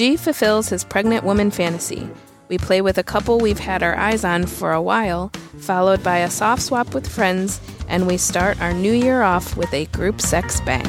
G fulfills his pregnant woman fantasy. We play with a couple we've had our eyes on for a while, followed by a soft swap with friends, and we start our new year off with a group sex bang.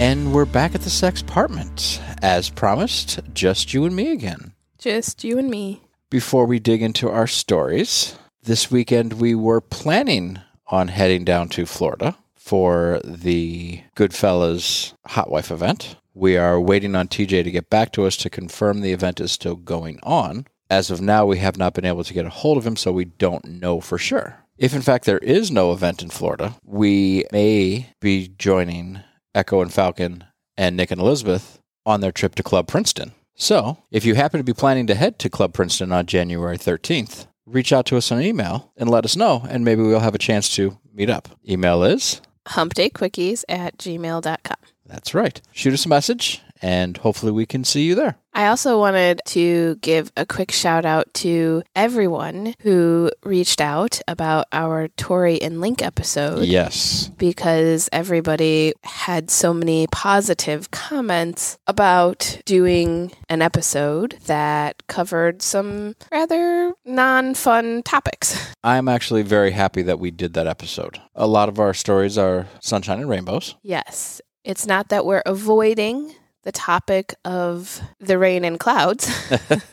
And we're back at the sex apartment. As promised, just you and me again. Just you and me. Before we dig into our stories, this weekend we were planning on heading down to Florida for the Goodfellas Hot Wife event. We are waiting on TJ to get back to us to confirm the event is still going on. As of now, we have not been able to get a hold of him, so we don't know for sure. If in fact there is no event in Florida, we may be joining Echo and Falcon and Nick and Elizabeth on their trip to Club Princeton. So, if you happen to be planning to head to Club Princeton on January 13th, reach out to us on email and let us know, and maybe we'll have a chance to meet up. Email is Humpdayquickies at gmail.com. that's right. Shoot us a message, and hopefully we can see you there. I also wanted to give a quick shout out to everyone who reached out about our Tori and Link episode. Yes. because everybody had so many positive comments about doing an episode that covered some rather non fun topics. I'm actually very happy that we did that episode. A lot of our stories are sunshine and rainbows. Yes, it's not that we're avoiding the topic of the rain and clouds.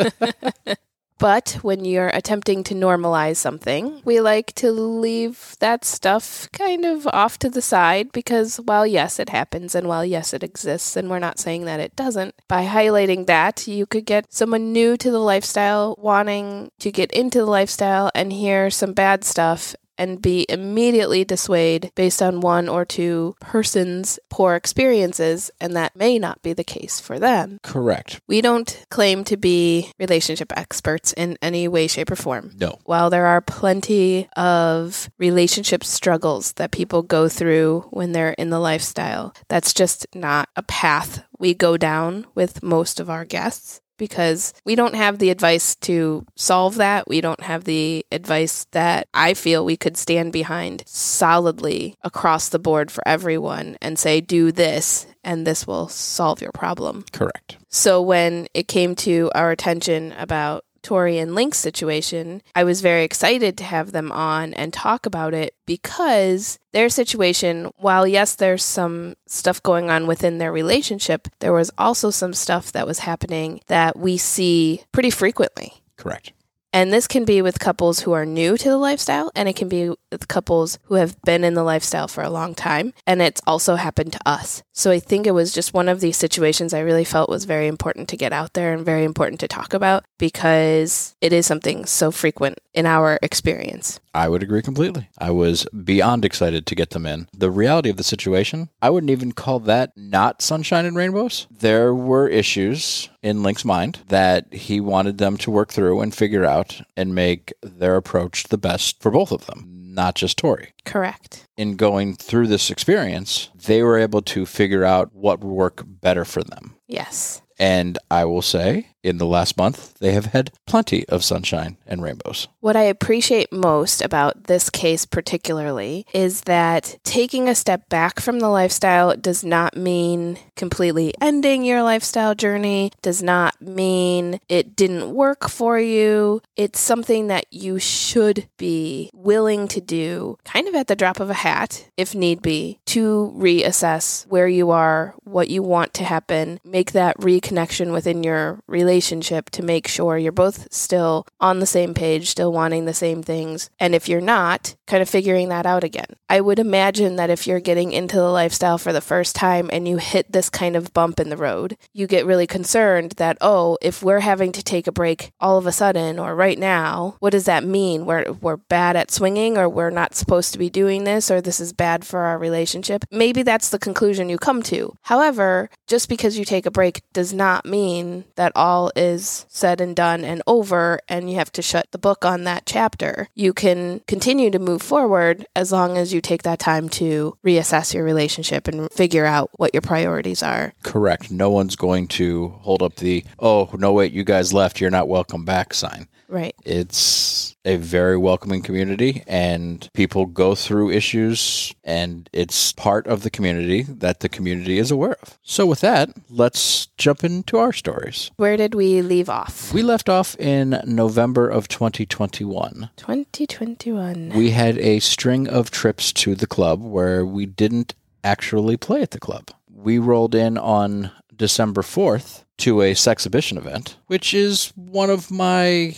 But when you're attempting to normalize something, we like to leave that stuff kind of off to the side because, while yes, it happens and while yes, it exists, and we're not saying that it doesn't, by highlighting that, you could get someone new to the lifestyle wanting to get into the lifestyle and hear some bad stuff and be immediately dissuaded based on one or two persons' poor experiences, and that may not be the case for them. Correct. We don't claim to be relationship experts in any way, shape, or form. No. While there are plenty of relationship struggles that people go through when they're in the lifestyle, that's just not a path we go down with most of our guests because we don't have the advice to solve that. We don't have the advice that I feel we could stand behind solidly across the board for everyone and say, do this, and this will solve your problem. Correct. So when it came to our attention about Tori and Link's situation, I was very excited to have them on and talk about it because their situation, while yes, there's some stuff going on within their relationship, there was also some stuff that was happening that we see pretty frequently. Correct. And this can be with couples who are new to the lifestyle, and it can be with couples who have been in the lifestyle for a long time. And it's also happened to us. So I think it was just one of these situations I really felt was very important to get out there and very important to talk about because it is something so frequent in our experience. I would agree completely. I was beyond excited to get them in. The reality of the situation, I wouldn't even call that not sunshine and rainbows. There were issues in Link's mind that he wanted them to work through and figure out and make their approach the best for both of them, not just Tori. Correct. In going through this experience, they were able to figure out what would work better for them. Yes. And I will say, in the last month, they have had plenty of sunshine and rainbows. What I appreciate most about this case, particularly, is that taking a step back from the lifestyle does not mean completely ending your lifestyle journey, does not mean it didn't work for you. It's something that you should be willing to do kind of at the drop of a hat, if need be, to reassess where you are, what you want to happen, make that connection within your relationship to make sure you're both still on the same page, still wanting the same things. And if you're not, kind of figuring that out again. I would imagine that if you're getting into the lifestyle for the first time and you hit this kind of bump in the road, you get really concerned that, oh, if we're having to take a break all of a sudden or right now, what does that mean? We're, we're bad at swinging or we're not supposed to be doing this or this is bad for our relationship. Maybe that's the conclusion you come to. However, just because you take a break does not mean that all is said and done and over and you have to shut the book on that chapter. You can continue to move forward as long as you take that time to reassess your relationship and figure out what your priorities are. Correct. No one's going to hold up the, oh, no, wait, you guys left, you're not welcome back sign. Right. It's a very welcoming community, and people go through issues, and it's part of the community that the community is aware of. So, with that, let's jump into our stories. Where did we leave off? We left off in November of 2021. 2021. We had a string of trips to the club where we didn't actually play at the club. We rolled in on December 4th to a sexhibition event, which is one of my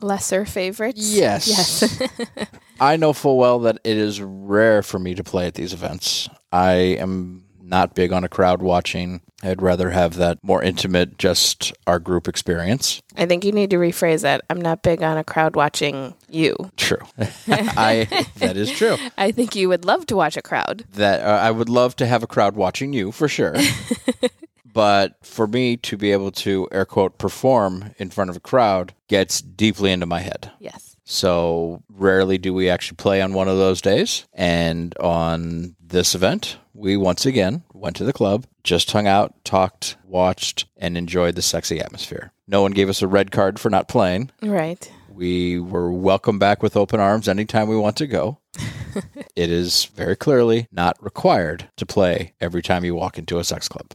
Lesser favorites? Yes. Yes. I know full well that it is rare for me to play at these events. I am not big on a crowd watching. I'd rather have that more intimate, just our group experience. I think you need to rephrase that. I'm not big on a crowd watching you. True. I that is true. I think you would love to watch a crowd. That uh, I would love to have a crowd watching you for sure. But for me to be able to air quote perform in front of a crowd gets deeply into my head. Yes. So rarely do we actually play on one of those days. And on this event, we once again went to the club, just hung out, talked, watched, and enjoyed the sexy atmosphere. No one gave us a red card for not playing. Right. We were welcome back with open arms anytime we want to go. it is very clearly not required to play every time you walk into a sex club.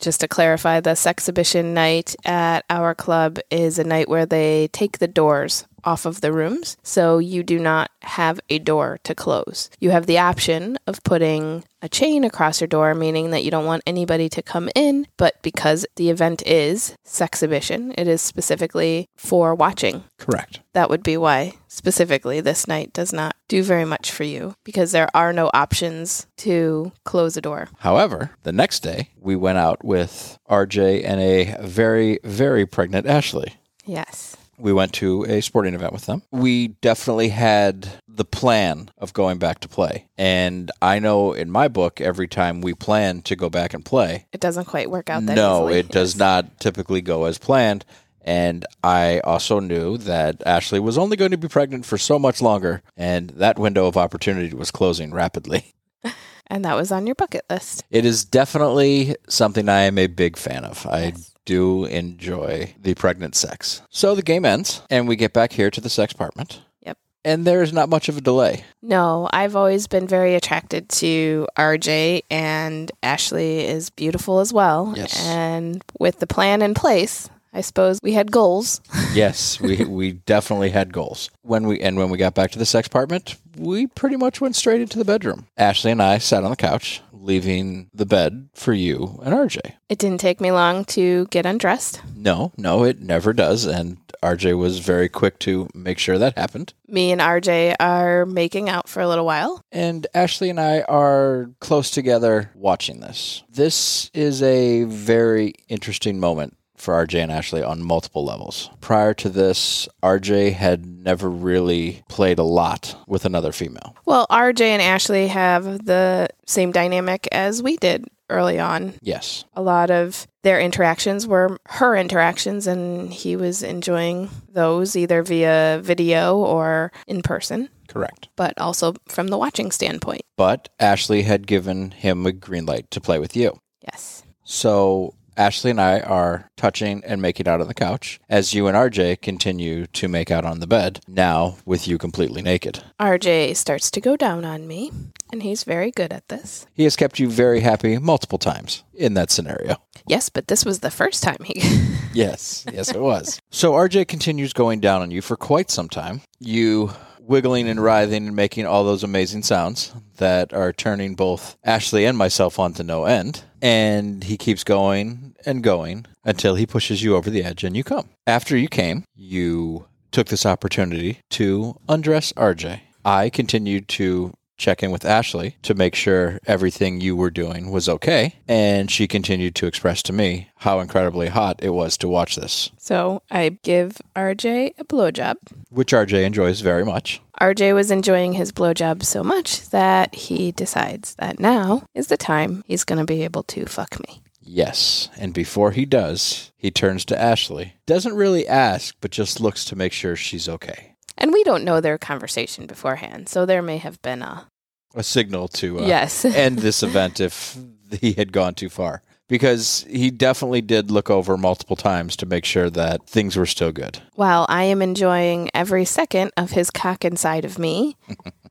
Just to clarify, the sexhibition night at our club is a night where they take the doors off of the rooms, so you do not have a door to close. You have the option of putting a chain across your door, meaning that you don't want anybody to come in, but because the event is sexhibition, it is specifically for watching. Correct. That would be why specifically this night does not do very much for you because there are no options to close a door. However, the next day we went out with RJ and a very, very pregnant Ashley. Yes. We went to a sporting event with them. We definitely had the plan of going back to play. And I know in my book, every time we plan to go back and play, It doesn't quite work out that way. no, easily. it does not typically go as planned. And I also knew that Ashley was only going to be pregnant for so much longer, and that window of opportunity was closing rapidly. And that was on your bucket list. It is definitely something I am a big fan of. I Yes. do enjoy the pregnant sex. So the game ends, and we get back here to the sex apartment. Yep. And there is not much of a delay. No, I've always been very attracted to RJ, and Ashley is beautiful as well. Yes. And with the plan in place, I suppose we had goals. Yes, we we definitely had goals. When we and when we got back to the sex apartment, we pretty much went straight into the bedroom. Ashley and I sat on the couch, leaving the bed for you and RJ. It didn't take me long to get undressed. No, no, it never does, and RJ was very quick to make sure that happened. Me and RJ are making out for a little while. And Ashley and I are close together watching this. This is a very interesting moment for RJ and Ashley on multiple levels. Prior to this, RJ had never really played a lot with another female. Well, RJ and Ashley have the same dynamic as we did early on. Yes, A lot of their interactions were her interactions, and he was enjoying those either via video or in person, correct. but also from the watching standpoint. But Ashley had given him a green light to play with you. Yes. So Ashley and I are touching and making out on the couch as you and RJ continue to make out on the bed, now with you completely naked. RJ starts to go down on me, and he's very good at this. He has kept you very happy multiple times in that scenario. Yes, but this was the first time he. Yes, yes, it was. so RJ continues going down on you for quite some time. You wiggling and writhing and making all those amazing sounds that are turning both Ashley and myself on to no end. And he keeps going and going until he pushes you over the edge and you come. After you came, you took this opportunity to undress RJ. I continued to check in with Ashley to make sure everything you were doing was okay. And she continued to express to me how incredibly hot it was to watch this, So I give RJ a blowjob. which RJ enjoys very much. RJ was enjoying his blowjob so much that he decides that now is the time he's going to be able to fuck me. Yes. And before he does, he turns to Ashley. Doesn't really ask, but just looks to make sure she's okay. And we don't know their conversation beforehand, so there may have been a A signal to uh, yes. end this event if he had gone too far. Because he definitely did look over multiple times to make sure that things were still good. While I am enjoying every second of his cock inside of me,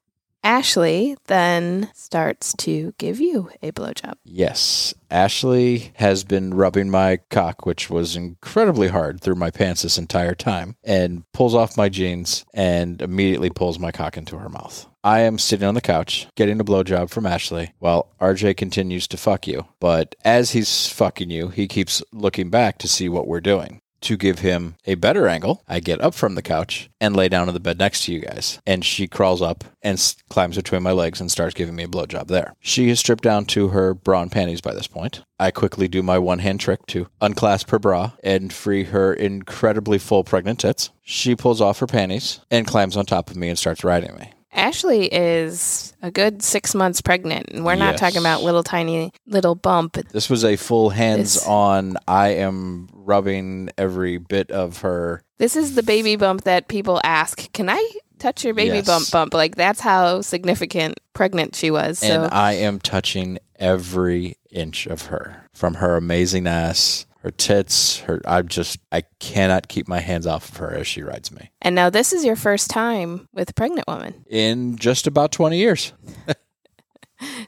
Ashley then starts to give you a blowjob. Yes. Ashley has been rubbing my cock, which was incredibly hard through my pants this entire time, and pulls off my jeans and immediately pulls my cock into her mouth. I am sitting on the couch getting a blowjob from Ashley while RJ continues to fuck you. But as he's fucking you, he keeps looking back to see what we're doing. To give him a better angle, I get up from the couch and lay down on the bed next to you guys. And she crawls up and climbs between my legs and starts giving me a blowjob there. She is stripped down to her bra and panties by this point. I quickly do my one hand trick to unclasp her bra and free her incredibly full pregnant tits. She pulls off her panties and climbs on top of me and starts riding me. Ashley is a good six months pregnant, and we're not Yes. talking about little tiny little bump. This was a full hands on, I am rubbing every bit of her. This is the baby bump that people ask, "Can I touch your baby Yes. bump bump?" Like that's how significant pregnant she was. So And I am touching every inch of her from her amazing ass, her tits, her. I'm just, I cannot keep my hands off of her as she rides me. and now this is your first time with a pregnant woman In just about 20 years.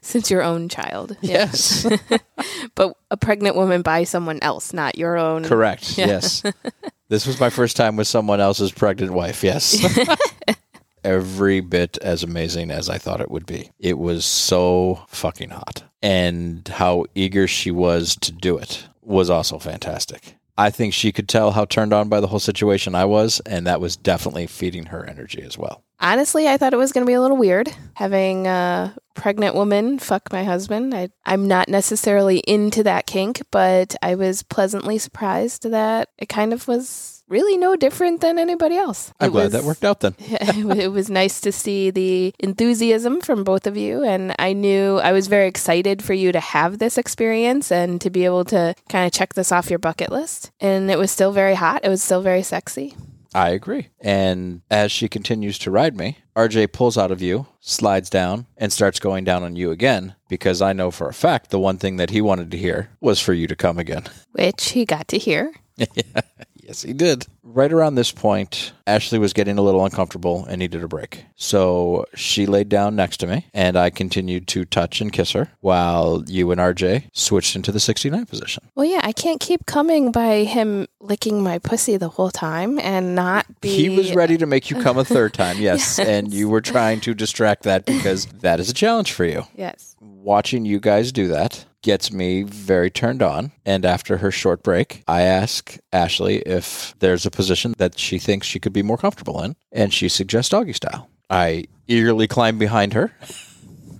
since your own child. Yes. but a pregnant woman by someone else, not your own. Correct. Yeah. Yes. This was my first time with someone else's pregnant wife. Yes. Every bit as amazing as I thought it would be. It was so fucking hot. And how eager she was to do it was also fantastic. I think she could tell how turned on by the whole situation I was, and that was definitely feeding her energy as well. Honestly, I thought it was going to be a little weird having a pregnant woman fuck my husband. I, I'm not necessarily into that kink, but I was pleasantly surprised that it kind of was really no different than anybody else. I'm It glad was- that worked out then. it was nice to see the enthusiasm from both of you. And I knew I was very excited for you to have this experience and to be able to kind of check this off your bucket list. And it was still very hot. It was still very sexy. I agree. And as she continues to ride me, RJ pulls out of you, slides down, and starts going down on you again because I know for a fact the one thing that he wanted to hear was for you to come again. Which he got to hear. Yes, he did. Right around this point, Ashley was getting a little uncomfortable and needed a break. So she laid down next to me, and I continued to touch and kiss her while you and RJ switched into the 69 position. Well, yeah, I can't keep coming by him licking my pussy the whole time and not be. He was ready to make you come a third time, yes, and you were trying to distract that because that is a challenge for you. Yes. Watching you guys do that gets me very turned on. And after her short break, I ask Ashley if there's a position that she thinks she could be more comfortable in, and she suggests doggy style. I eagerly climb behind her,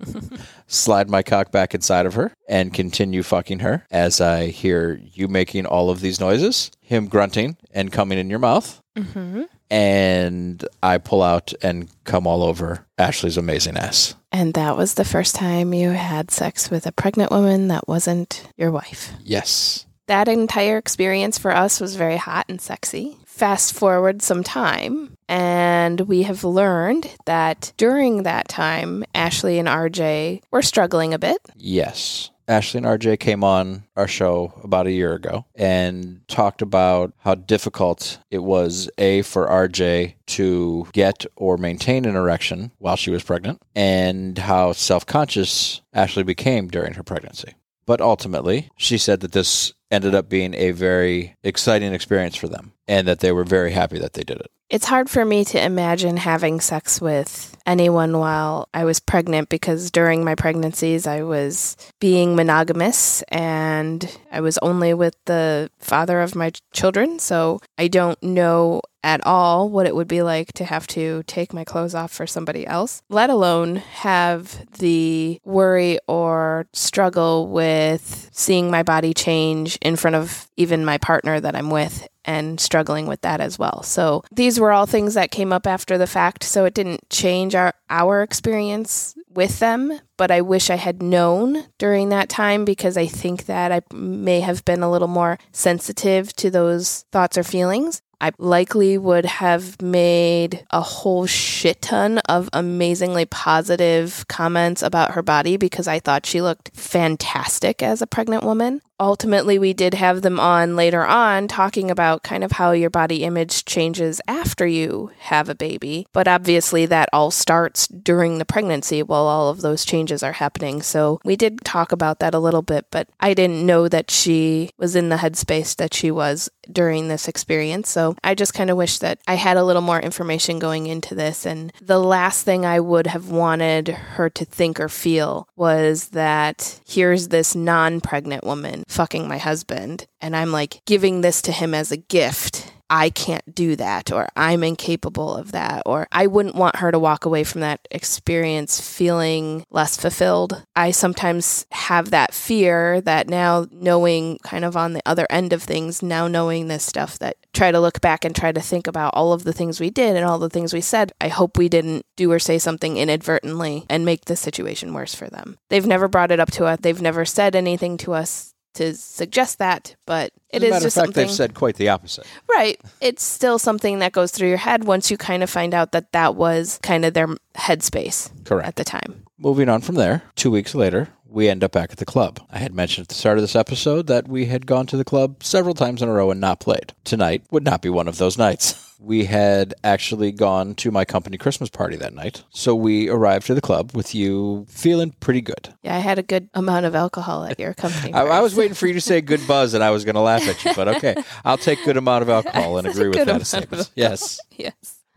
slide my cock back inside of her, and continue fucking her as I hear you making all of these noises, him grunting and coming in your mouth. hmm And I pull out and come all over Ashley's amazing ass. And that was the first time you had sex with a pregnant woman that wasn't your wife. Yes. That entire experience for us was very hot and sexy. Fast forward some time, and we have learned that during that time, Ashley and RJ were struggling a bit. Yes. Ashley and RJ came on our show about a year ago and talked about how difficult it was, A, for RJ to get or maintain an erection while she was pregnant, and how self conscious Ashley became during her pregnancy. But ultimately, she said that this ended up being a very exciting experience for them. And that they were very happy that they did it. It's hard for me to imagine having sex with anyone while I was pregnant because during my pregnancies I was being monogamous and I was only with the father of my children. So I don't know at all what it would be like to have to take my clothes off for somebody else, let alone have the worry or struggle with seeing my body change in front of even my partner that I'm with and struggling with that as well. So these were all things that came up after the fact, so it didn't change our our experience with them, but I wish I had known during that time because I think that I may have been a little more sensitive to those thoughts or feelings. I likely would have made a whole shit ton of amazingly positive comments about her body because I thought she looked fantastic as a pregnant woman. Ultimately, we did have them on later on talking about kind of how your body image changes after you have a baby. But obviously, that all starts during the pregnancy while all of those changes are happening. So we did talk about that a little bit, but I didn't know that she was in the headspace that she was during this experience. So I just kind of wish that I had a little more information going into this. And the last thing I would have wanted her to think or feel was that here's this non pregnant woman fucking my husband, and I'm like giving this to him as a gift. I can't do that, or I'm incapable of that, or I wouldn't want her to walk away from that experience feeling less fulfilled. I sometimes have that fear that now knowing kind of on the other end of things, now knowing this stuff, that try to look back and try to think about all of the things we did and all the things we said. I hope we didn't do or say something inadvertently and make the situation worse for them. They've never brought it up to us, they've never said anything to us to suggest that, but it is just fact, something. they've said quite the opposite. Right. It's still something that goes through your head once you kind of find out that that was kind of their headspace Correct. at the time. Moving on from there, two weeks later, we end up back at the club. I had mentioned at the start of this episode that we had gone to the club several times in a row and not played. Tonight would not be one of those nights. We had actually gone to my company Christmas party that night. So we arrived to the club with you feeling pretty good. Yeah, I had a good amount of alcohol at your company. I, I was waiting for you to say good buzz and I was going to laugh at you, but okay. I'll take good amount of alcohol and agree with that statement. Yes. yes.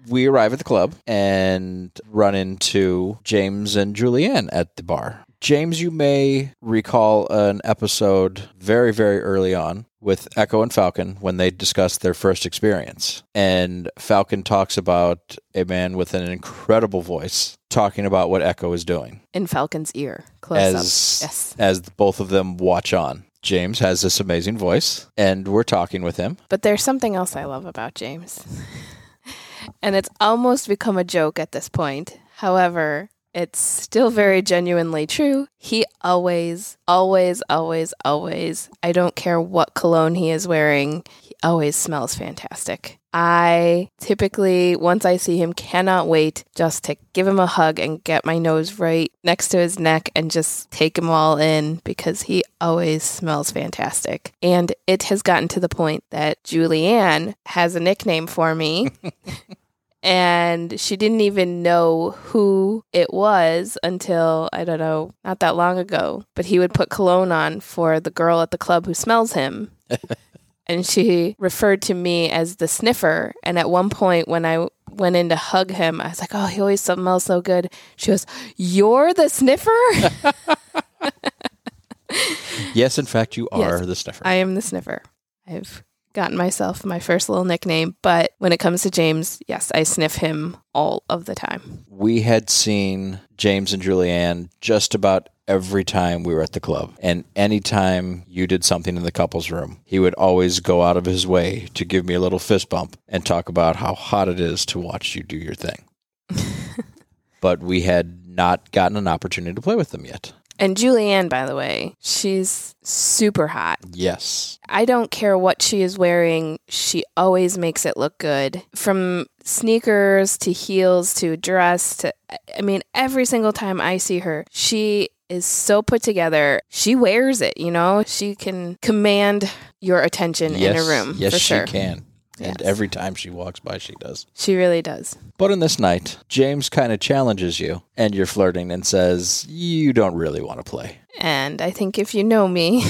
we arrive at the club and run into James and Julieanne at the bar. James, you may recall an episode very, very early on with Echo and Falcon when they discussed their first experience. And Falcon talks about a man with an incredible voice talking about what Echo is doing In Falcon's ear, close as up. Yes. as both of them watch on. James has this amazing voice, and we're talking with him. But there's something else I love about James. and it's almost become a joke at this point. However, it's still very genuinely true. He always, always, always, always, I don't care what cologne he is wearing, he always smells fantastic. I typically, once I see him, cannot wait just to give him a hug and get my nose right next to his neck and just take him all in because he always smells fantastic. And it has gotten to the point that Julieanne has a nickname for me. and she didn't even know who it was until I don't know, not that long ago. But he would put cologne on for the girl at the club who smells him. and she referred to me as the sniffer. And at one point, when I went in to hug him, I was like, "Oh, he always smells so good." She goes, "You're the sniffer." Yes, in fact, you are Yes, the sniffer. I am the sniffer. I've gotten myself my first little nickname, but when it comes to James, yes, I sniff him all of the time. we had seen James and Julieanne just about every time we were at the club. And anytime you did something in the couples room, he would always go out of his way to give me a little fist bump and talk about how hot it is to watch you do your thing. but we had not gotten an opportunity to play with them yet. And Julieanne, by the way, she's super hot. Yes. I don't care what she is wearing, she always makes it look good. From sneakers to heels to dress to, I mean, every single time I see her, she is so put together. She wears it, you know? She can command your attention yes, in a room Yes, for she sure. And every time she walks by, she does. She really does. But in this night, James kind of challenges you and you're flirting and says, You don't really want to play. And I think if you know me,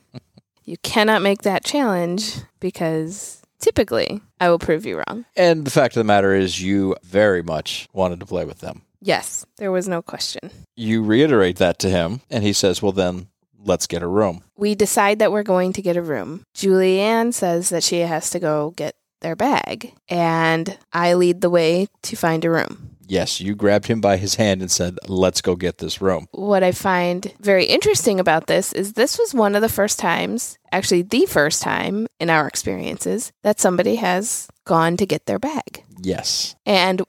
you cannot make that challenge because Typically, I will prove you wrong. And the fact of the matter is, you very much wanted to play with them. Yes, there was no question. You reiterate that to him, and he says, Well, then let's get a room. We decide that we're going to get a room. Julieanne says that she has to go get their bag, and I lead the way to find a room. Yes, you grabbed him by his hand and said, Let's go get this room. What I find very interesting about this is this was one of the first times, actually, the first time in our experiences, that somebody has gone to get their bag. Yes. And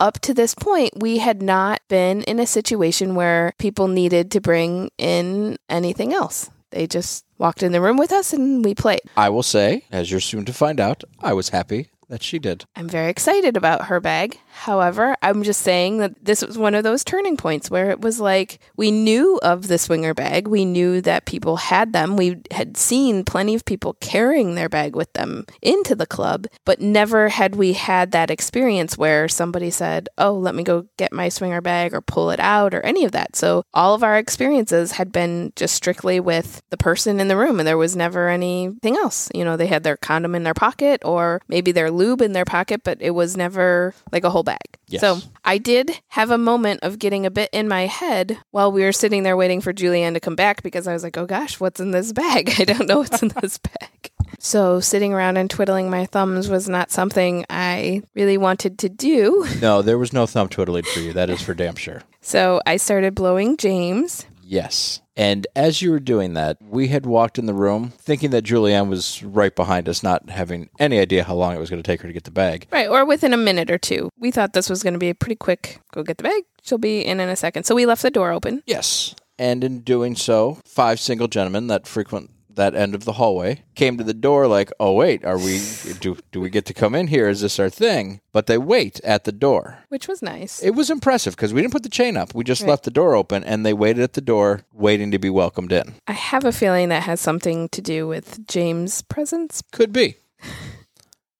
up to this point, we had not been in a situation where people needed to bring in anything else. They just walked in the room with us and we played. I will say, as you're soon to find out, I was happy that she did. I'm very excited about her bag. However, I'm just saying that this was one of those turning points where it was like we knew of the swinger bag. We knew that people had them. We had seen plenty of people carrying their bag with them into the club, but never had we had that experience where somebody said, Oh, let me go get my swinger bag or pull it out or any of that. So all of our experiences had been just strictly with the person in the room and there was never anything else. You know, they had their condom in their pocket or maybe their lube in their pocket, but it was never like a whole bag. Yes. So I did have a moment of getting a bit in my head while we were sitting there waiting for Julieanne to come back because I was like, oh gosh, what's in this bag? I don't know what's in this bag. So sitting around and twiddling my thumbs was not something I really wanted to do. No, there was no thumb twiddling for you. That is for damn sure. So I started blowing James. Yes. And as you were doing that, we had walked in the room thinking that Julieanne was right behind us, not having any idea how long it was going to take her to get the bag. Right, or within a minute or two. We thought this was going to be a pretty quick go get the bag. She'll be in in a second. So we left the door open. Yes. And in doing so, five single gentlemen that frequent that end of the hallway came to the door like, "Oh wait, are we do do we get to come in here? Is this our thing?" But they wait at the door. Which was nice. It was impressive because we didn't put the chain up. We just Right. left the door open and they waited at the door waiting to be welcomed in. I have a feeling that has something to do with James' presence. Could be.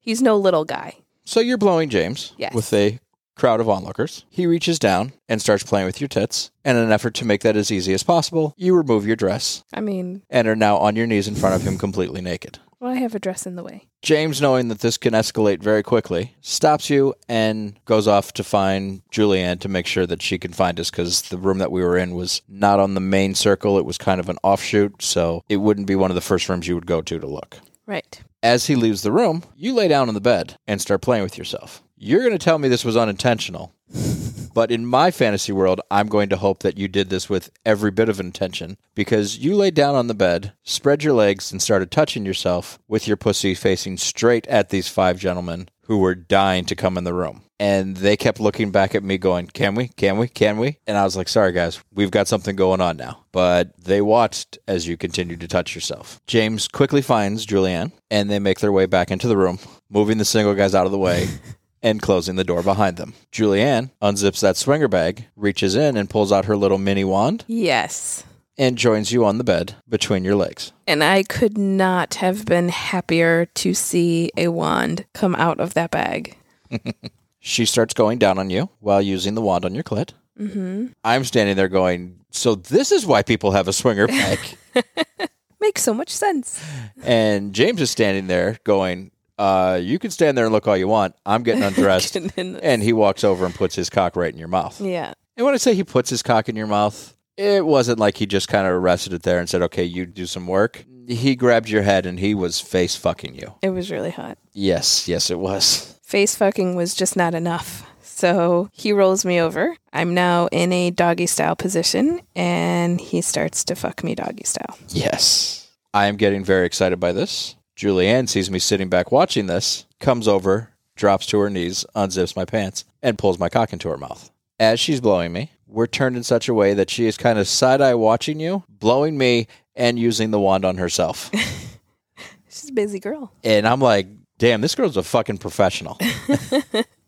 He's no little guy. So you're blowing James Yes. with a crowd of onlookers. He reaches down and starts playing with your tits. And in an effort to make that as easy as possible, you remove your dress I mean, and are now on your knees in front of him completely naked. well, I have a dress in the way. James, knowing that this can escalate very quickly, stops you and goes off to find Julieanne to make sure that she can find us because the room that we were in was not on the main circle. It was kind of an offshoot, so it wouldn't be one of the first rooms you would go to to look. Right. As he leaves the room, you lay down on the bed and start playing with yourself. You're going to tell me this was unintentional. But in my fantasy world, I'm going to hope that you did this with every bit of intention because you laid down on the bed, spread your legs, and started touching yourself with your pussy facing straight at these five gentlemen who were dying to come in the room. And they kept looking back at me, going, Can we? Can we? Can we? And I was like, Sorry, guys, we've got something going on now. But they watched as you continued to touch yourself. James quickly finds Julieanne, and they make their way back into the room, moving the single guys out of the way and closing the door behind them. Julieanne unzips that swinger bag, reaches in and pulls out her little mini wand, Yes. and joins you on the bed between your legs. And I could not have been happier to see a wand come out of that bag. She starts going down on you while using the wand on your clit. Mm-hmm. I'm standing there going, So this is why people have a swinger bag. Makes so much sense. and James is standing there going, uh, You can stand there and look all you want. I'm getting undressed. And he walks over and puts his cock right in your mouth. yeah. And when I say he puts his cock in your mouth, it wasn't like he just kind of rested it there and said, okay, you do some work. He grabbed your head and he was face fucking you. It was really hot. Yes, yes, it was. Face fucking was just not enough. So he rolls me over. I'm now in a doggy style position and he starts to fuck me doggy style. Yes. I am getting very excited by this. Julieanne sees me sitting back watching this, comes over, drops to her knees, unzips my pants, and pulls my cock into her mouth. As she's blowing me, we're turned in such a way that she is kind of side eye watching you, blowing me, and using the wand on herself. She's a busy girl. and I'm like, damn, this girl's a fucking professional.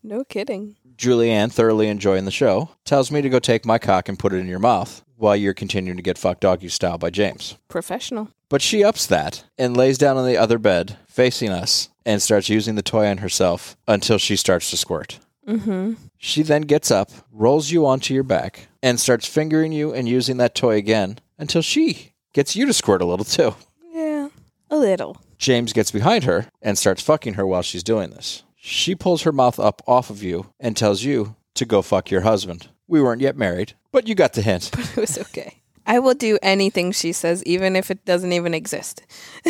No kidding. Julieanne, thoroughly enjoying the show, tells me to go take my cock and put it in your mouth while you're continuing to get fucked doggy style by James. Professional. But she ups that and lays down on the other bed, facing us, and starts using the toy on herself until she starts to squirt. Mm-hmm. She then gets up, rolls you onto your back, and starts fingering you and using that toy again until she gets you to squirt a little too. Yeah. A little. James gets behind her and starts fucking her while she's doing this. She pulls her mouth up off of you and tells you to go fuck your husband. We weren't yet married, but you got the hint. But it was okay. I will do anything she says, even if it doesn't even exist.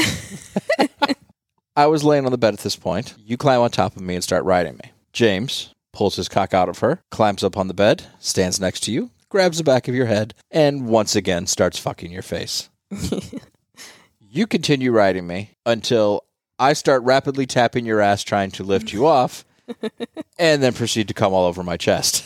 I was laying on the bed at this point. You climb on top of me and start riding me. James pulls his cock out of her, climbs up on the bed, stands next to you, grabs the back of your head, and once again starts fucking your face. you continue riding me until I start rapidly tapping your ass trying to lift you off, and then proceed to come all over my chest.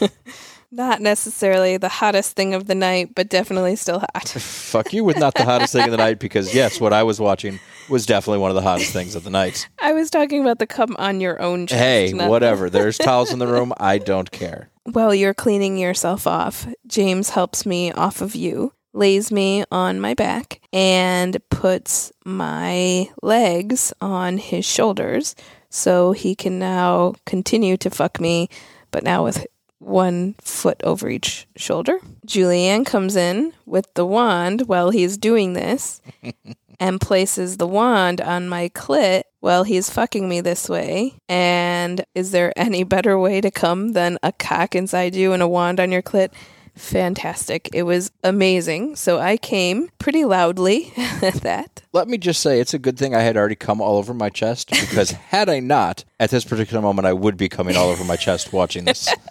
Not necessarily the hottest thing of the night, but definitely still hot. Fuck you with not the hottest thing of the night because, yes, what I was watching was definitely one of the hottest things of the night. I was talking about the come on your own chest. Hey, whatever. There's towels in the room. I don't care. While you're cleaning yourself off, James helps me off of you, lays me on my back, and puts my legs on his shoulders so he can now continue to fuck me, but now with one foot over each shoulder. Julieanne comes in with the wand while he's doing this and places the wand on my clit while he's fucking me this way. And is there any better way to come than a cock inside you and a wand on your clit? Fantastic. It was amazing. So I came pretty loudly at that. Let me just say, it's a good thing I had already come all over my chest because had I not, at this particular moment, I would be coming all over my chest watching this.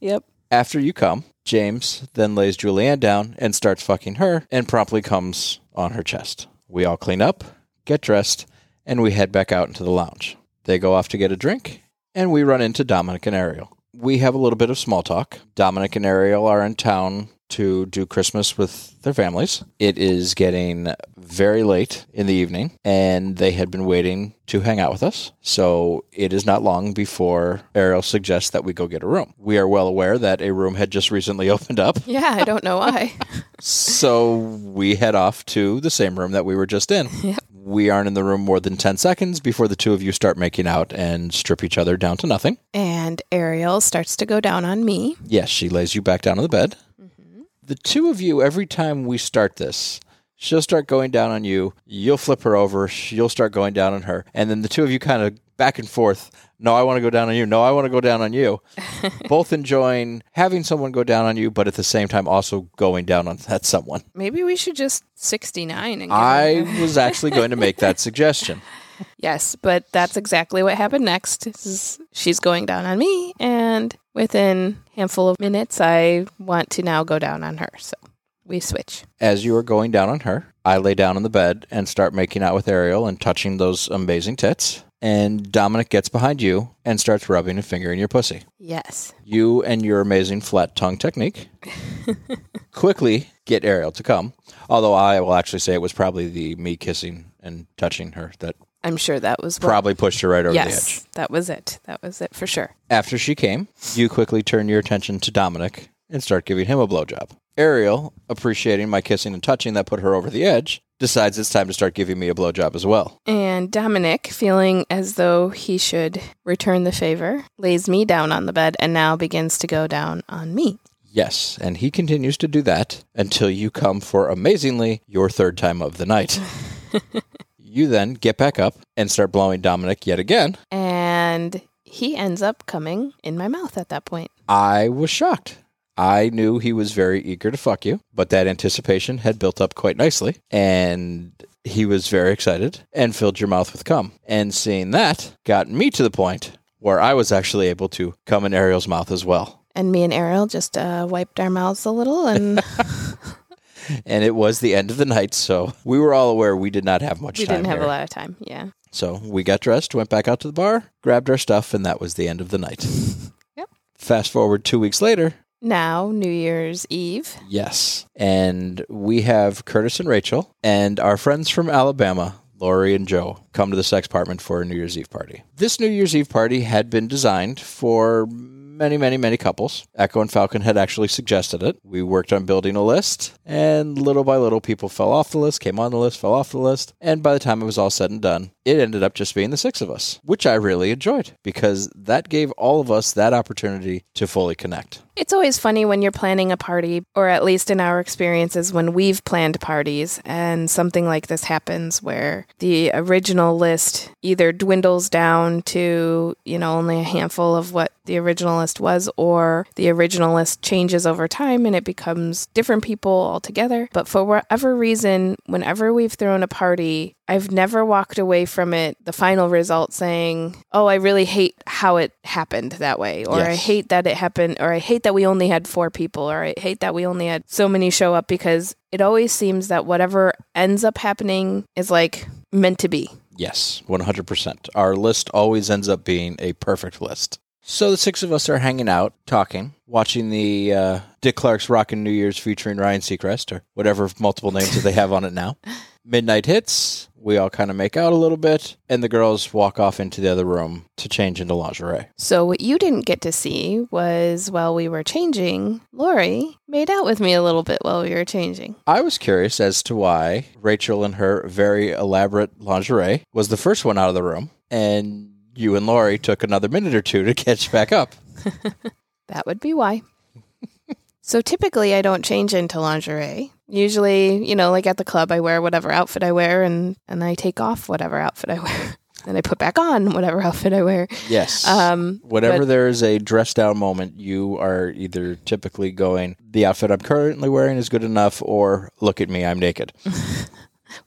Yep. After you come, James then lays Julieanne down and starts fucking her and promptly comes on her chest. We all clean up, get dressed, and we head back out into the lounge. They go off to get a drink, and we run into Dominic and Ariel. We have a little bit of small talk. Dominic and Ariel are in town to do Christmas with their families. It is getting very late in the evening, and they had been waiting to hang out with us. So it is not long before Ariel suggests that we go get a room. We are well aware that a room had just recently opened up, Yeah, I don't know why. so we head off to the same room that we were just in. Yep. We aren't in the room more than 10 seconds before the two of you start making out and strip each other down to nothing. and Ariel starts to go down on me. Yes, she lays you back down on the bed. Mm-hmm. The two of you, every time we start this, she'll start going down on you. You'll flip her over. You'll start going down on her. And then the two of you kind of back and forth. No, I want to go down on you. No, I want to go down on you. Both enjoying having someone go down on you, but at the same time also going down on that someone. Maybe we should just 69 and I was actually going to make that suggestion. Yes, but that's exactly what happened next. She's going down on me, and within handful of minutes, I want to now go down on her. So we switch. As you are going down on her, I lay down on the bed and start making out with Ariel and touching those amazing tits. And Dominic gets behind you and starts rubbing a finger in your pussy. Yes. You and your amazing flat tongue technique quickly get Ariel to come. Although I will actually say it was probably the me kissing and touching her that I'm sure that was what- probably pushed her right over the edge. Yes, that was it. That was it for sure. After she came, you quickly turn your attention to Dominic and start giving him a blowjob. Ariel, appreciating my kissing and touching that put her over the edge, decides it's time to start giving me a blowjob as well. And Dominic, feeling as though he should return the favor, lays me down on the bed and now begins to go down on me. Yes, and he continues to do that until you come for amazingly your third time of the night. you then get back up and start blowing Dominic yet again. And he ends up coming in my mouth at that point. I was shocked. I knew he was very eager to fuck you, but that anticipation had built up quite nicely, and he was very excited and filled your mouth with cum. And seeing that got me to the point where I was actually able to come in Ariel's mouth as well. And me and Ariel just uh, wiped our mouths a little and And it was the end of the night, so we were all aware we did not have much we time. We didn't have here. a lot of time. Yeah. So we got dressed, went back out to the bar, grabbed our stuff, and that was the end of the night. Yep. Fast forward two weeks later, Now, New Year's Eve. Yes. And we have Curtis and Racheal and our friends from Alabama, Lori and Joe, come to the sex apartment for a New Year's Eve party. This New Year's Eve party had been designed for many, many, many couples. Echo and Falcon had actually suggested it. We worked on building a list, and little by little, people fell off the list, came on the list, fell off the list. And by the time it was all said and done, it ended up just being the six of us, which I really enjoyed because that gave all of us that opportunity to fully connect. It's always funny when you're planning a party, or at least in our experiences when we've planned parties, and something like this happens where the original list either dwindles down to, you know, only a handful of what the original list was, or the original list changes over time and it becomes different people altogether. But for whatever reason, whenever we've thrown a party, I've never walked away from it, the final result saying, Oh, I really hate how it happened that way, or I hate that it happened, or I hate that we only had four people, or I hate that we only had so many show up because it always seems that whatever ends up happening is like meant to be. Yes, 100%. Our list always ends up being a perfect list. So the six of us are hanging out, talking, watching the uh, Dick Clark's Rockin' New Year's featuring Ryan Seacrest, or whatever multiple names that they have on it now. Midnight hits, we all kind of make out a little bit, and the girls walk off into the other room to change into lingerie. So, what you didn't get to see was while we were changing, Lori made out with me a little bit while we were changing. I was curious as to why Racheal and her very elaborate lingerie was the first one out of the room, and you and Lori took another minute or two to catch back up. That would be why. So typically I don't change into lingerie. Usually, you know, like at the club I wear whatever outfit I wear and and I take off whatever outfit I wear. and I put back on whatever outfit I wear. Yes. Um Whenever but- there is a dress down moment, you are either typically going, the outfit I'm currently wearing is good enough, or look at me, I'm naked.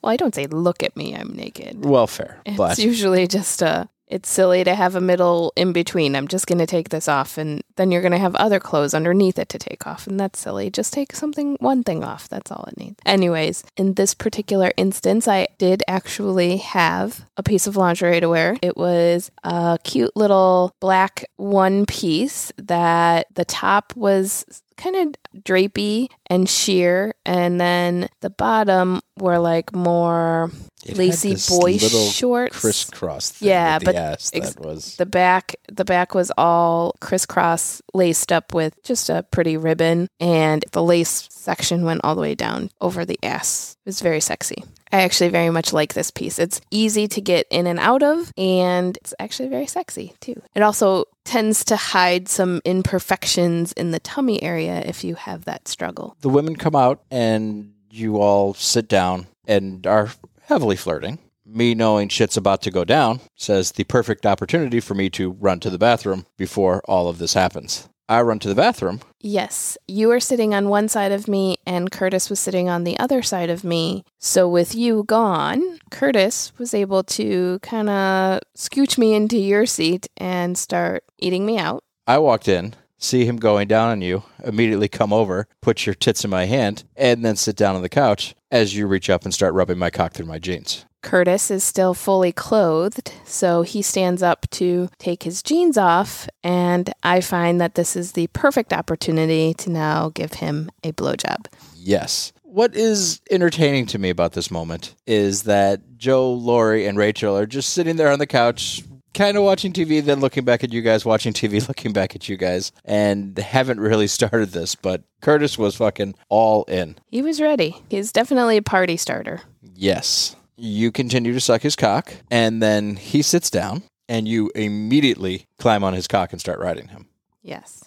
well, I don't say look at me, I'm naked. Well, fair. It's but usually just a it's silly to have a middle in between. I'm just going to take this off and then you're going to have other clothes underneath it to take off and that's silly. Just take something one thing off. That's all it needs. Anyways, in this particular instance, I did actually have a piece of lingerie to wear. It was a cute little black one piece that the top was kind of drapey and sheer and then the bottom were like more it lacy boy shorts. crisscross thing Yeah, the but ass ex- that was the back the back was all crisscross laced up with just a pretty ribbon and the lace section went all the way down over the ass. It was very sexy. I actually very much like this piece. It's easy to get in and out of and it's actually very sexy too. It also tends to hide some imperfections in the tummy area if you have that struggle. the women come out and you all sit down and are heavily flirting. Me knowing shit's about to go down says the perfect opportunity for me to run to the bathroom before all of this happens. I run to the bathroom. Yes, you were sitting on one side of me, and Curtis was sitting on the other side of me. So, with you gone, Curtis was able to kind of scooch me into your seat and start eating me out. I walked in, see him going down on you, immediately come over, put your tits in my hand, and then sit down on the couch as you reach up and start rubbing my cock through my jeans. Curtis is still fully clothed, so he stands up to take his jeans off, and I find that this is the perfect opportunity to now give him a blowjob. Yes. What is entertaining to me about this moment is that Joe, Lori, and Racheal are just sitting there on the couch, kind of watching TV, then looking back at you guys, watching TV, looking back at you guys, and haven't really started this, but Curtis was fucking all in. He was ready. He's definitely a party starter. Yes. You continue to suck his cock, and then he sits down, and you immediately climb on his cock and start riding him. Yes.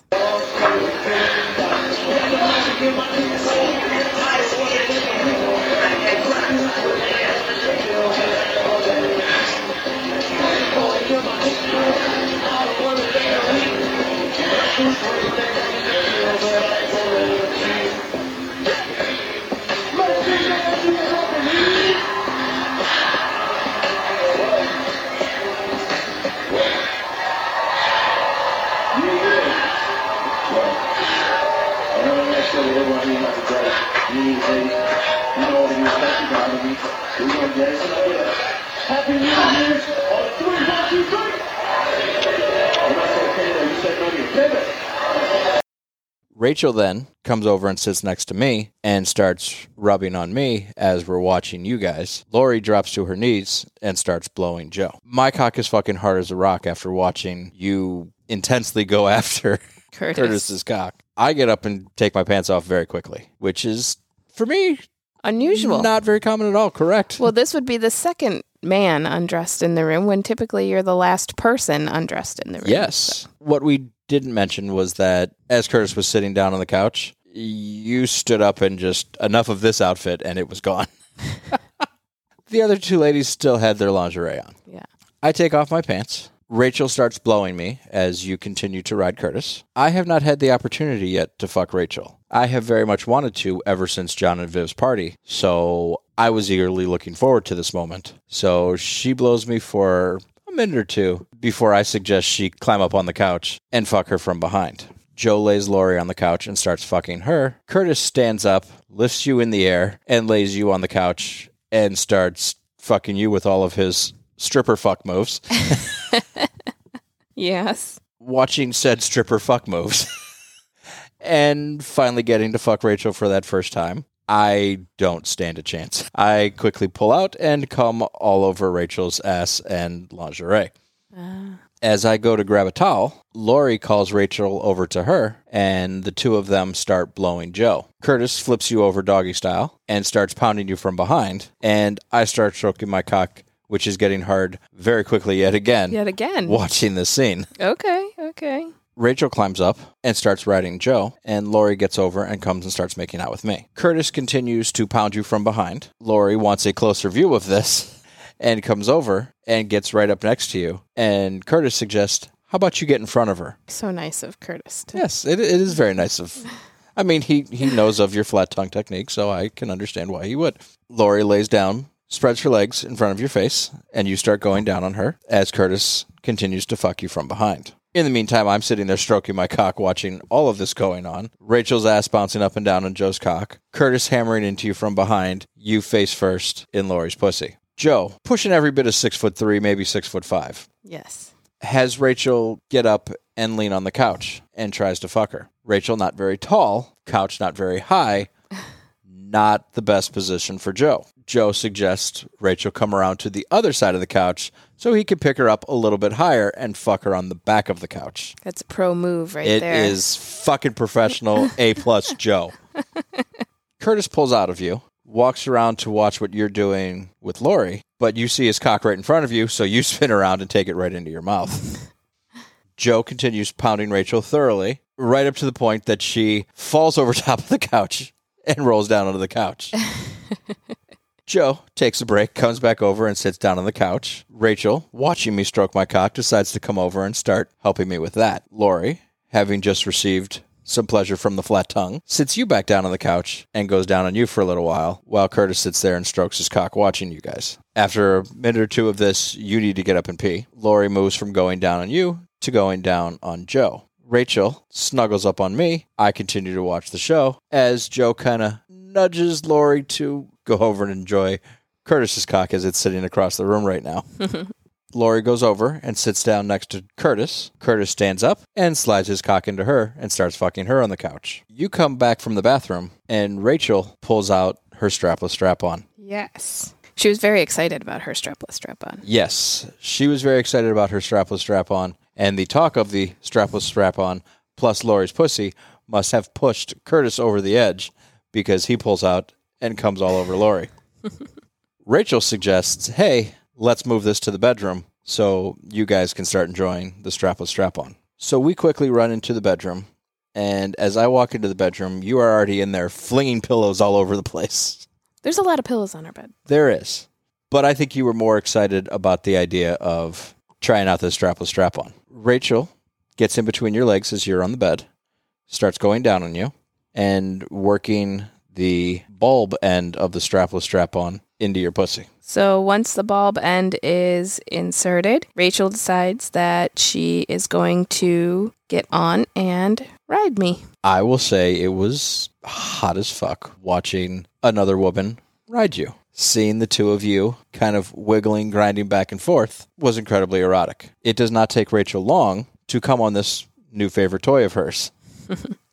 Happy New Year's on three, one, two, three. I'm okay though. You said no to your pivot. Racheal then comes over and sits next to me and starts rubbing on me as we're watching you guys. Lori drops to her knees and starts blowing Joe. My cock is fucking hard as a rock after watching you intensely go after Curtis. Curtis's cock. I get up and take my pants off very quickly, which is for me Unusual. not very common at all. Correct. Well, this would be the second man undressed in the room when typically you're the last person undressed in the room. Yes. What we didn't mention was that as Curtis was sitting down on the couch, you stood up and just enough of this outfit and it was gone. the other two ladies still had their lingerie on. Yeah. I take off my pants. Racheal starts blowing me as you continue to ride Curtis. I have not had the opportunity yet to fuck Racheal. I have very much wanted to ever since John and Viv's party, so I was eagerly looking forward to this moment. So she blows me for a minute or two before I suggest she climb up on the couch and fuck her from behind. Joe lays Lori on the couch and starts fucking her. Curtis stands up, lifts you in the air, and lays you on the couch and starts fucking you with all of his stripper fuck moves. Yes. watching said stripper fuck moves and finally getting to fuck Racheal for that first time. I don't stand a chance. I quickly pull out and come all over Racheal's ass and lingerie. Uh. As I go to grab a towel, Lori calls Racheal over to her, and the two of them start blowing Joe. Curtis flips you over doggy style and starts pounding you from behind, and I start stroking my cock, which is getting hard very quickly yet again. Yet again. Watching this scene. Okay. Okay. Racheal climbs up and starts riding Joe, and Lori gets over and comes and starts making out with me. Curtis continues to pound you from behind. Lori wants a closer view of this and comes over and gets right up next to you. And Curtis suggests, How about you get in front of her? So nice of Curtis. To- Yes, it, it is very nice of. I mean, he, he knows of your flat tongue technique, so I can understand why he would. Lori lays down, spreads her legs in front of your face, and you start going down on her as Curtis continues to fuck you from behind. In the meantime, I'm sitting there stroking my cock, watching all of this going on. Racheal's ass bouncing up and down on Joe's cock. Curtis hammering into you from behind. You face first in Lori's pussy. Joe, pushing every bit of six foot three, maybe six foot five yes. has Racheal get up and lean on the couch and tries to fuck her. Racheal, not very tall, couch not very high, not the best position for Joe. Joe suggests Racheal come around to the other side of the couch so he can pick her up a little bit higher and fuck her on the back of the couch. That's a pro move right It there. is fucking professional A plus Joe. Curtis pulls out of you, walks around to watch what you're doing with Lori, but you see his cock right in front of you, so you spin around and take it right into your mouth. Joe continues pounding Racheal thoroughly, right up to the point that she falls over top of the couch and rolls down onto the couch. Joe takes a break, comes back over, and sits down on the couch. Racheal, watching me stroke my cock, decides to come over and start helping me with that. Lori, having just received some pleasure from the flat tongue, sits you back down on the couch and goes down on you for a little while, while Curtis sits there and strokes his cock watching you guys. After a minute or two of this, you need to get up and pee. Lori moves from going down on you to going down on Joe. Racheal snuggles up on me. I continue to watch the show as Joe kind of nudges Lori to go over and enjoy Curtis's cock as it's sitting across the room right now. Lori goes over and sits down next to Curtis. Curtis stands up and slides his cock into her and starts fucking her on the couch. You come back from the bathroom and Racheal pulls out her strapless strap on. yes. She was very excited about her strapless strap on. Yes, she was very excited about her strapless strap on, and the talk of the strapless strap on plus Lori's pussy must have pushed Curtis over the edge because he pulls out and comes all over Lori. Racheal suggests, hey, let's move this to the bedroom so you guys can start enjoying the strapless strap on. So we quickly run into the bedroom, and as I walk into the bedroom, you are already in there flinging pillows all over the place. There's a lot of pillows on our bed. There is. But I think you were more excited about the idea of trying out this strapless strap on. Racheal gets in between your legs as you're on the bed, starts going down on you, and working the bulb end of the strapless strap on into your pussy. So once the bulb end is inserted, Racheal decides that she is going to get on and ride me. I will say it was hot as fuck watching another woman ride you. Seeing the two of you kind of wiggling, grinding back and forth was incredibly erotic. It does not take Racheal long to come on this new favorite toy of hers.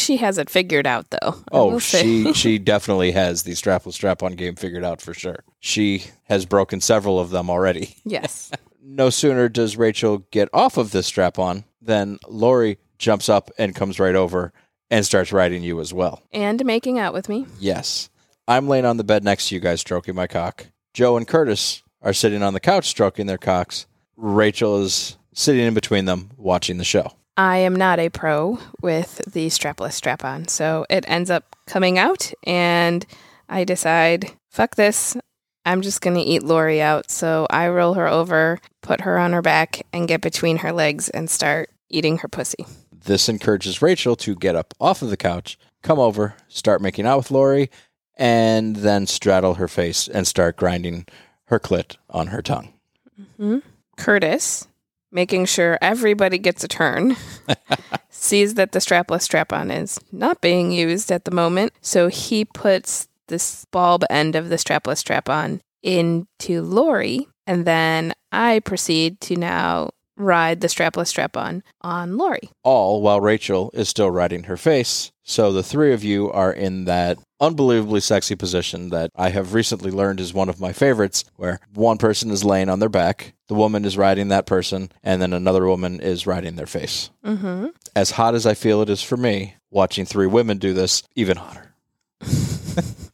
she has it figured out, though. Oh, she she definitely has the strapless strap on game figured out for sure. She has broken several of them already. yes. No sooner does Racheal get off of this strap on than Lori jumps up and comes right over and starts riding you as well. And making out with me. Yes. I'm laying on the bed next to you guys stroking my cock. Joe and Curtis are sitting on the couch stroking their cocks. Racheal is sitting in between them watching the show. I am not a pro with the strapless strap on. So it ends up coming out, and I decide, fuck this. I'm just going to eat Lori out. So I roll her over, put her on her back, and get between her legs and start eating her pussy. This encourages Racheal to get up off of the couch, come over, start making out with Lori, and then straddle her face and start grinding her clit on her tongue. Mm-hmm. Curtis, making sure everybody gets a turn, sees that the strapless strap on is not being used at the moment. So he puts this bulb end of the strapless strap on into Lori. And then I proceed to now ride the strapless strap on on Lori. All while Racheal is still riding her face. So the three of you are in that unbelievably sexy position that I have recently learned is one of my favorites, where one person is laying on their back, the woman is riding that person, and then another woman is riding their face. Mm-hmm. As hot as I feel it is for me, watching three women do this, even hotter.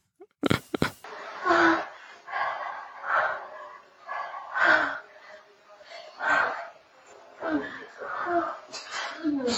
Different New Year's Eve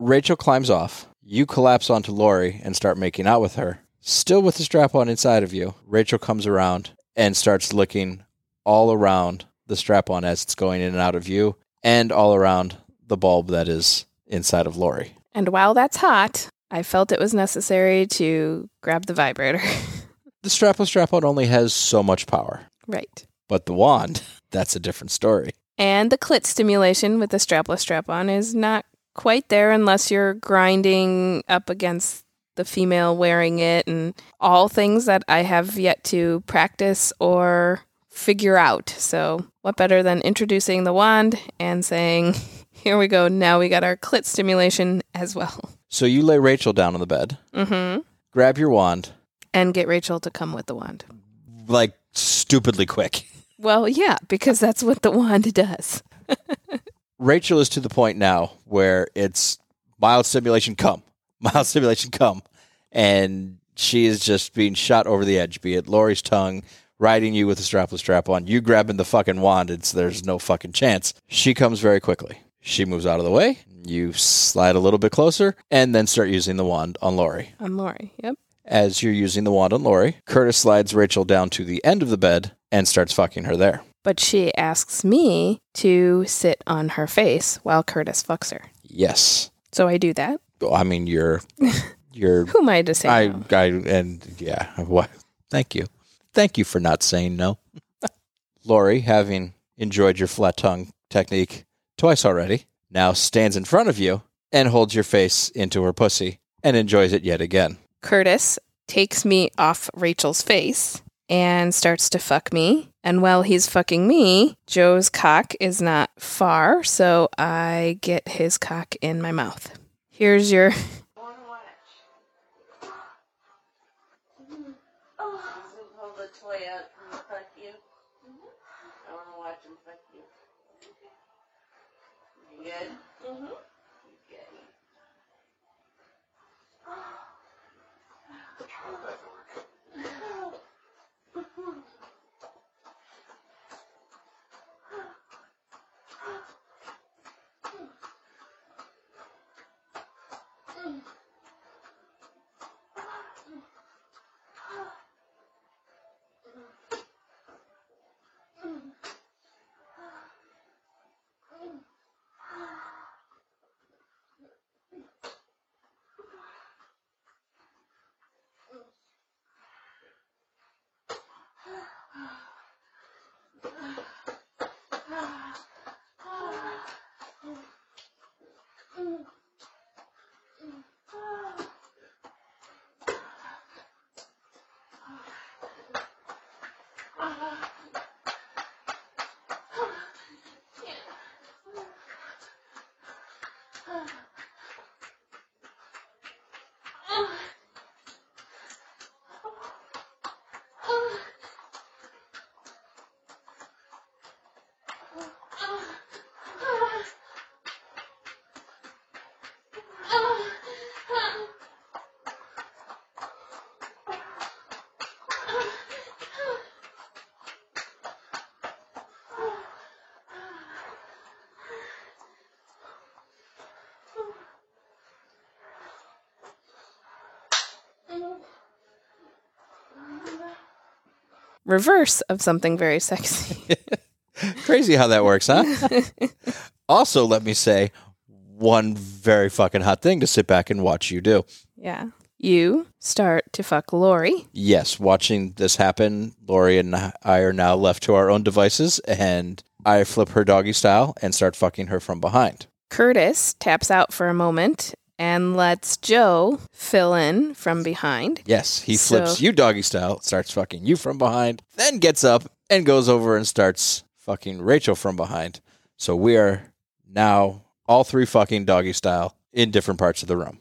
Racheal climbs off. You collapse onto Lori and start making out with her. Still with the strap on inside of you, Racheal comes around and starts looking all around the strap on as it's going in and out of you and all around the bulb that is inside of Lori. And while that's hot, I felt it was necessary to grab the vibrator. The strapless strap on only has so much power, right. but the wand, that's a different story. And the clit stimulation with the strapless strap on is not quite there unless you're grinding up against the female wearing it and all things that I have yet to practice or figure out. So, what better than introducing the wand and saying, here we go, now we got our clit stimulation as well. So you lay Racheal down on the bed, Mm-hmm. grab your wand, And get Racheal to come with the wand. like stupidly quick. Well, yeah, because that's what the wand does. Racheal is to the point now where it's mild stimulation come, mild stimulation come, and she is just being shot over the edge. Be it Lori's tongue riding you with a strapless strap on, you grabbing the fucking wand. It's there's no fucking chance. She comes very quickly. She moves out of the way. You slide a little bit closer, and then start using the wand on Lori. On Lori. Yep. As you're using the wand on Lori, Curtis slides Racheal down to the end of the bed and starts fucking her there. But she asks me to sit on her face while Curtis fucks her. Yes. So I do that. I mean, you're you're Who am I to say I, no? I, and yeah, what? Thank you, thank you for not saying no, Lori. Having enjoyed your flat tongue technique twice already, now stands in front of you and holds your face into her pussy and enjoys it yet again. Curtis takes me off Racheal's face and starts to fuck me And while he's fucking me, Joe's cock is not far, so I get his cock in my mouth. Here's your. Wanna watch? Hold the toy out and fuck you. I wanna watch him fuck you. You good? Mm-hmm. You good. Reverse of something very sexy. Crazy how that works, huh? also, let me say one very fucking hot thing to sit back and watch you do. yeah. You start to fuck Lori. Yes, watching this happen, Lori and I are now left to our own devices, and I flip her doggy style and start fucking her from behind. Curtis taps out for a moment and lets Joe fill in from behind. Yes, he flips So- you doggy style, starts fucking you from behind, then gets up and goes over and starts fucking Racheal from behind. So we are now all three fucking doggy style in different parts of the room.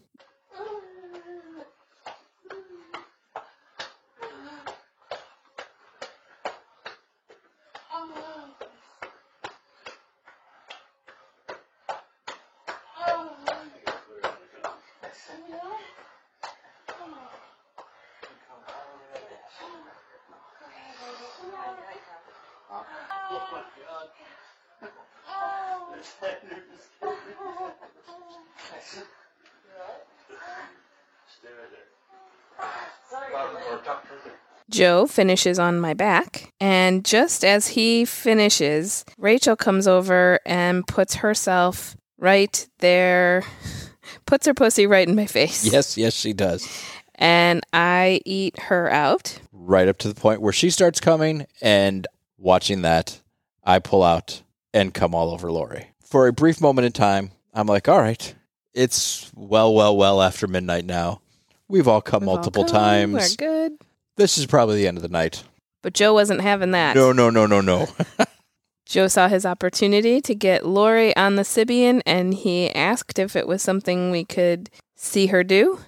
Joe finishes on my back, and just as he finishes, Racheal comes over and puts herself right there, puts her pussy right in my face. Yes, yes, she does. And I eat her out. Right up to the point where she starts coming, and watching that, I pull out and come all over Lori. For a brief moment in time, I'm like, all right, it's well, well, well after midnight now. We've all come We've all multiple come, times. We're good. This is probably the end of the night. But Joe wasn't having that. No, no, no, no, no. Joe saw his opportunity to get Lori on the Sybian and he asked if it was something we could see her do.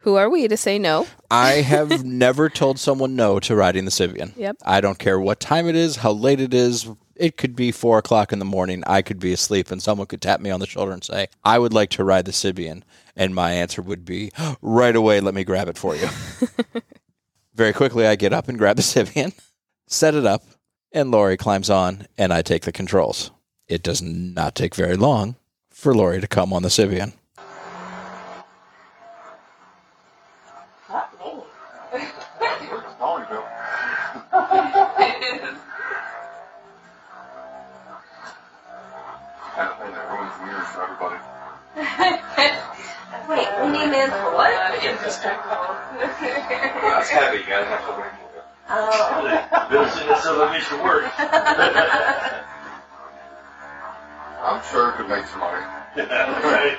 Who are we to say no? I have never told someone no to riding the Sybian. Yep. I don't care what time it is, how late it is. It could be four o'clock in the morning. I could be asleep, and someone could tap me on the shoulder and say, I would like to ride the Sybian. And my answer would be, right away, let me grab it for you. Very quickly, I get up and grab the Sybian, set it up, and Lori climbs on, and I take the controls. It does not take very long for Lori to come on the Sybian. Wait, only man's what? well, it's heavy. You gotta have to wear more. Oh. Bill's in this other work. I'm sure it could make some money. Yeah. right.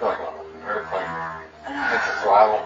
Like an airplane. It's a fly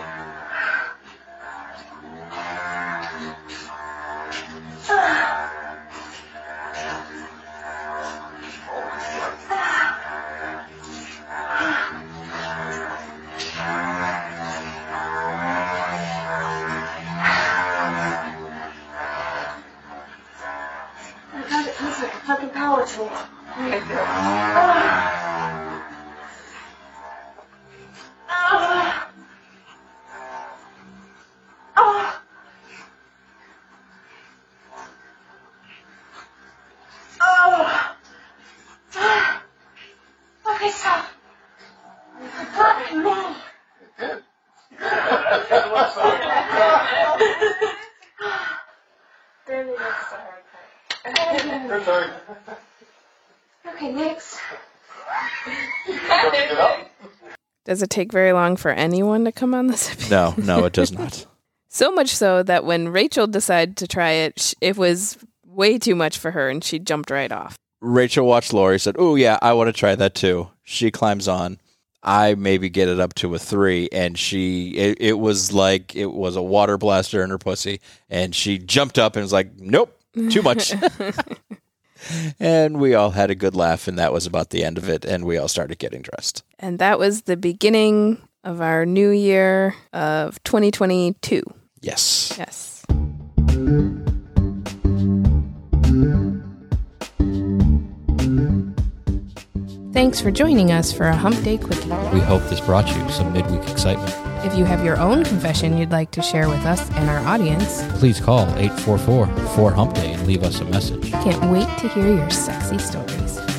fucking Does it take very long for anyone to come on this episode? No, no, it does not. So much so that when Racheal decided to try it, it was way too much for her and she jumped right off. Racheal watched Lori, said, Oh, yeah, I want to try that too. She climbs on. I maybe get it up to a three, and she, it, it was like it was a water blaster in her pussy, and she jumped up and was like, Nope, too much. and we all had a good laugh, and that was about the end of it, and we all started getting dressed. And that was the beginning of our new year of 2022. Yes. Yes. Thanks for joining us for a Hump Day Quickie. We hope this brought you some midweek excitement. If you have your own confession you'd like to share with us and our audience, Please call 844 4 Hump Day and leave us a message. can't wait to hear your sexy stories.